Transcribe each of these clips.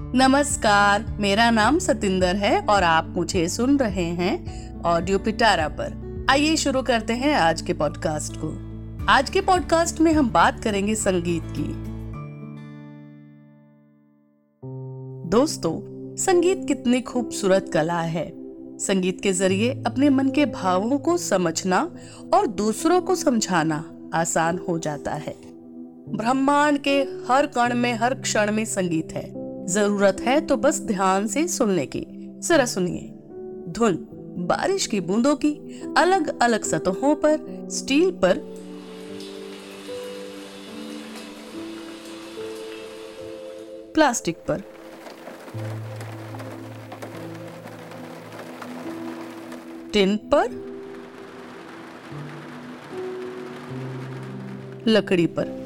नमस्कार, मेरा नाम सतिंदर है और आप मुझे सुन रहे हैं ऑडियो पिटारा पर। आइए शुरू करते हैं आज के पॉडकास्ट को। आज के पॉडकास्ट में हम बात करेंगे संगीत की। दोस्तों, संगीत कितनी खूबसूरत कला है। संगीत के ज़रिए अपने मन के भावों को समझना और दूसरों को समझाना आसान हो जाता है। ब्रह्मांड के हर कण में, हर क्षण में संगीत है। ज़रूरत है तो बस ध्यान से सुनने की। जरा सुनिए। धुन, बारिश की बूंदों की अलग अलग सतहों पर, स्टील पर। प्लास्टिक पर। टिन पर। लकड़ी पर।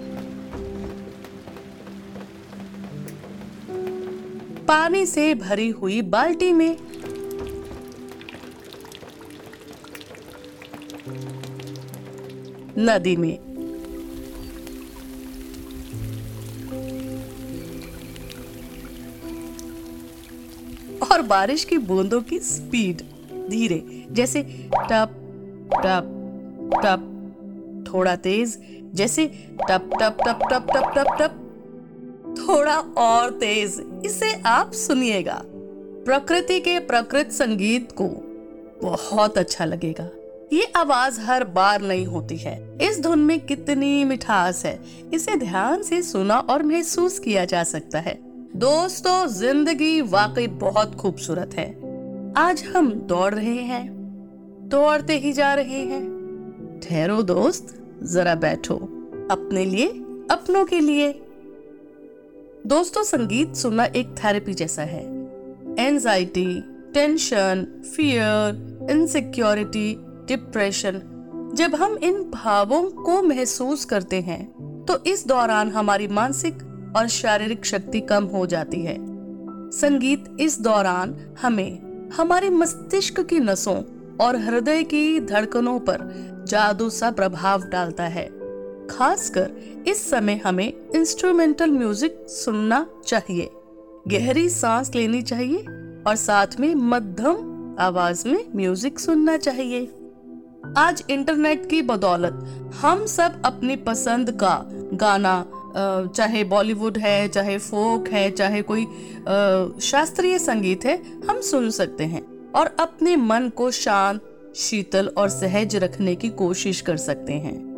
पानी से भरी हुई बाल्टी में। नदी में। और बारिश की बूंदों की स्पीड धीरे, जैसे टप टप टप, थोड़ा तेज, जैसे टप टप टप टप टप टप टप थोड़ा और तेज। इसे आप सुनिएगा। प्रकृति के प्रकृत संगीत को बहुत अच्छा लगेगा। ये आवाज़ हर बार नहीं होती है। इस धुन में कितनी मिठास है। इसे ध्यान से सुना और महसूस किया जा सकता है। दोस्तों, ज़िंदगी वाकई बहुत खूबसूरत है। आज हम दौड़ रहे हैं। दौड़ते ही जा रहे हैं। ठहरो दोस्त, जरा बैठो। अपने लिए, अपनों के लिए। दोस्तों, संगीत सुनना एक थेरेपी जैसा है। Anxiety tension fear insecurity depression जब हम इन भावों को महसूस करते हैं तो इस दौरान हमारी मानसिक और शारीरिक शक्ति कम हो जाती है। संगीत इस दौरान हमें हमारे मस्तिष्क की नसों और हृदय की धड़कनों पर जादू सा प्रभाव डालता है। खासकर इस समय हमें इंस्ट्रूमेंटल म्यूज़िक सुनना चाहिए। गहरी सांस लेनी चाहिए और साथ में मध्यम आवाज़ में म्यूज़िक सुनना चाहिए। आज इंटरनेट की बदौलत हम सब अपनी पसंद का गाना चाहे बॉलीवुड है, चाहे फोक है, चाहे कोई शास्त्रीय संगीत है, हम सुन सकते हैं और अपने मन को शांत, शीतल और सहज रखने की कोशिश कर सकते हैं।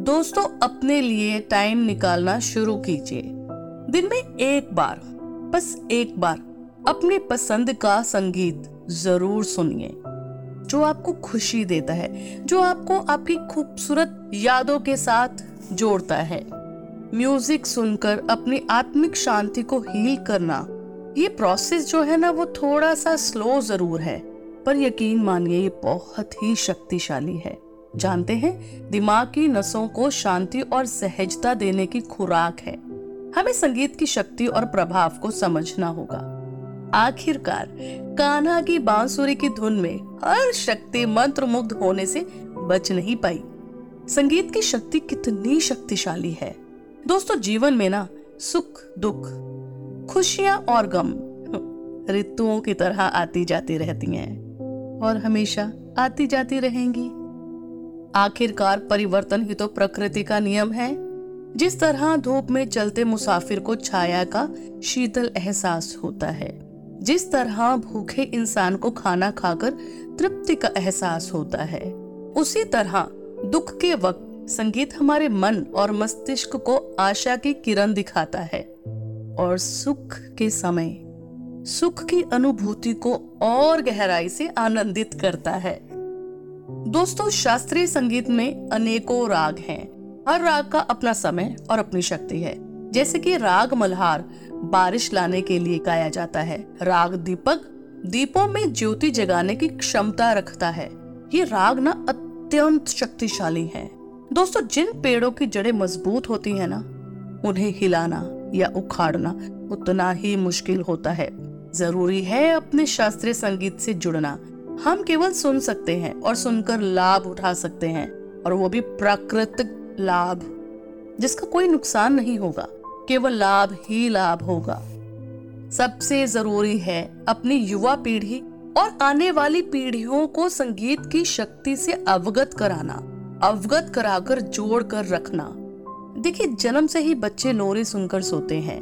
दोस्तों, अपने लिए टाइम निकालना शुरू कीजिए। दिन में एक बार, बस एक बार, अपने पसंद का संगीत ज़रूर सुनिए, जो आपको खुशी देता है, जो आपको आपकी खूबसूरत यादों के साथ जोड़ता है। म्यूज़िक सुनकर अपनी आत्मिक शांति को हील करना, ये प्रोसेस जो है ना, वो थोड़ा सा स्लो ज़रूर है, पर यकीन मानिए, ये बहुत ही शक्तिशाली है। जानते हैं, दिमाग की नसों को शांति और सहजता देने की खुराक है। हमें संगीत की शक्ति और प्रभाव को समझना होगा। आखिरकार, कान्हा की बांसुरी की धुन में हर शक्ति मंत्र मुग्ध होने से बच नहीं पाई। संगीत की शक्ति कितनी शक्तिशाली है। दोस्तों, जीवन में ना, सुख, दुख, खुशियाँ और गम ऋतुओं की तरह आती जाती रहती हैं और हमेशा आती जाती रहेंगी। आखिरकार परिवर्तन ही तो प्रकृति का नियम है। जिस तरह धूप में चलते मुसाफिर को छाया का शीतल एहसास होता है, जिस तरह भूखे इंसान को खाना खाकर तृप्ति का एहसास होता है, उसी तरह दुख के वक्त संगीत हमारे मन और मस्तिष्क को आशा की किरण दिखाता है और सुख के समय, सुख की अनुभूति को और गहराई से आनंदित करता है। दोस्तों, शास्त्रीय संगीत में अनेकों राग हैं। हर राग का अपना समय और अपनी शक्ति है। जैसे कि राग मल्हार, बारिश लाने के लिए गाया जाता है। राग दीपक, दीपों में ज्योति जगाने की क्षमता रखता है। ये राग ना अत्यंत शक्तिशाली है। दोस्तों, जिन पेड़ों की जड़ें मज़बूत होती है ना, उन्हें हिलाना या उखाड़ना उतना ही मुश्किल होता है। ज़रूरी है अपने शास्त्रीय संगीत से जुड़ना। हम केवल सुन सकते हैं और सुनकर लाभ उठा सकते हैं, और वो भी प्राकृतिक लाभ, जिसका कोई नुकसान नहीं होगा, केवल लाभ ही लाभ होगा। सबसे ज़रूरी है अपनी युवा पीढ़ी और आने वाली पीढ़ियों को संगीत की शक्ति से अवगत कराना, अवगत कराकर जोड़ कर रखना। देखिए, जन्म से ही बच्चे लोरी सुनकर सोते हैं,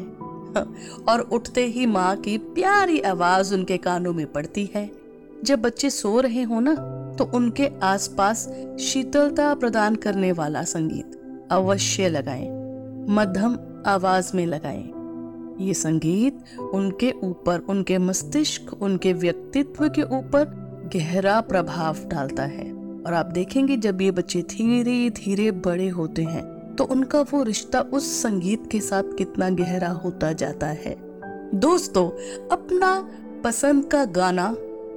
और उठते ही माँ की प्यारी आवाज़ उनके कानों में पड़ती है। जब बच्चे सो रहे हो ना तो उनके आसपास शीतलता प्रदान करने वाला संगीत अवश्य लगाएँ, मध्यम आवाज़ में लगाएँ। ये संगीत उनके ऊपर, उनके मस्तिष्क, उनके व्यक्तित्व के ऊपर गहरा प्रभाव डालता है। और आप देखेंगे, जब ये बच्चे धीरे धीरे बड़े होते हैं तो उनका वो रिश्ता उस संगीत के साथ कितना गहरा होता जाता है। दोस्तों, अपना पसंद का गाना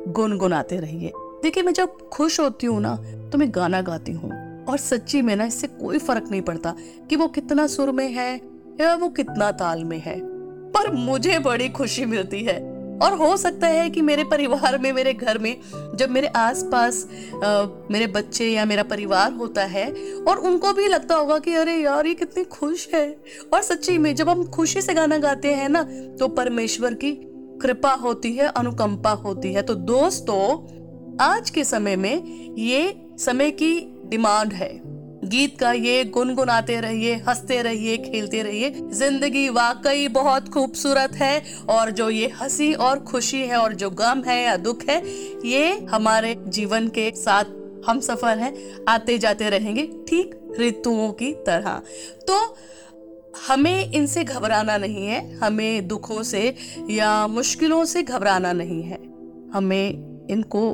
गुनगुनाते रहिए। देखिए, मैं जब खुश होती हूँ ना तो मैं गाना गाती हूँ। और सच्ची में ना, इससे कोई फ़र्क नहीं पड़ता कि वो कितना सुर में है या वो कितना ताल में है। पर मुझे बड़ी खुशी मिलती है। और हो सकता है कि मेरे परिवार में, मेरे घर में, जब मेरे आसपास मेरे बच्चे या मेरा परिवार होता है, और उनको भी लगता होगा कि अरे यार, ये कितनी खुश है। और सच्ची में, जब हम खुशी से गाना गाते हैं ना तो परमेश्वर की कृपा होती है, अनुकंपा होती है। तो दोस्तों, आज के समय में ये समय की डिमांड है। गीत का ये गुनगुनाते रहिए, हँसते रहिए, खेलते रहिए। ज़िंदगी वाकई बहुत खूबसूरत है और जो ये हँसी और खुशी है और जो गम है या दुख है, ये हमारे जीवन के साथ हम सफ़र है, आते जाते रहेंगे ठीक ऋतुओं की तरह। तो हमें इनसे घबराना नहीं है, हमें दुखों से या मुश्किलों से घबराना नहीं है। हमें इनको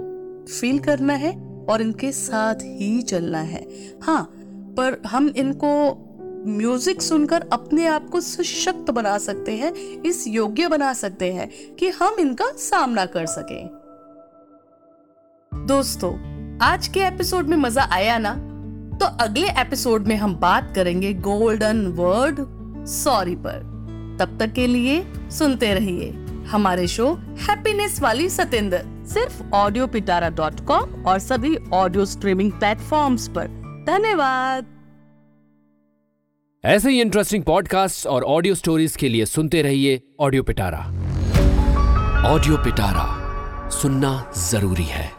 फील करना है और इनके साथ ही चलना है। हाँ पर हम इनको म्यूज़िक सुनकर अपने आप को सशक्त बना सकते हैं, इस योग्य बना सकते हैं कि हम इनका सामना कर सकें। दोस्तों, आज के एपिसोड में मज़ा आया ना? तो अगले एपिसोड में हम बात करेंगे गोल्डन वर्ड सॉरी पर। तब तक के लिए सुनते रहिए हमारे शो हैप्पीनेस वाली सतेंद्र। सिर्फ़ ऑडियो पिटारा डॉट कॉम और सभी ऑडियो स्ट्रीमिंग प्लेटफॉर्म्स पर। धन्यवाद। ऐसे ही इंटरेस्टिंग पॉडकास्ट और ऑडियो स्टोरीज के लिए सुनते रहिए ऑडियो पिटारा ऑडियो पिटारा सुनना ज़रूरी है।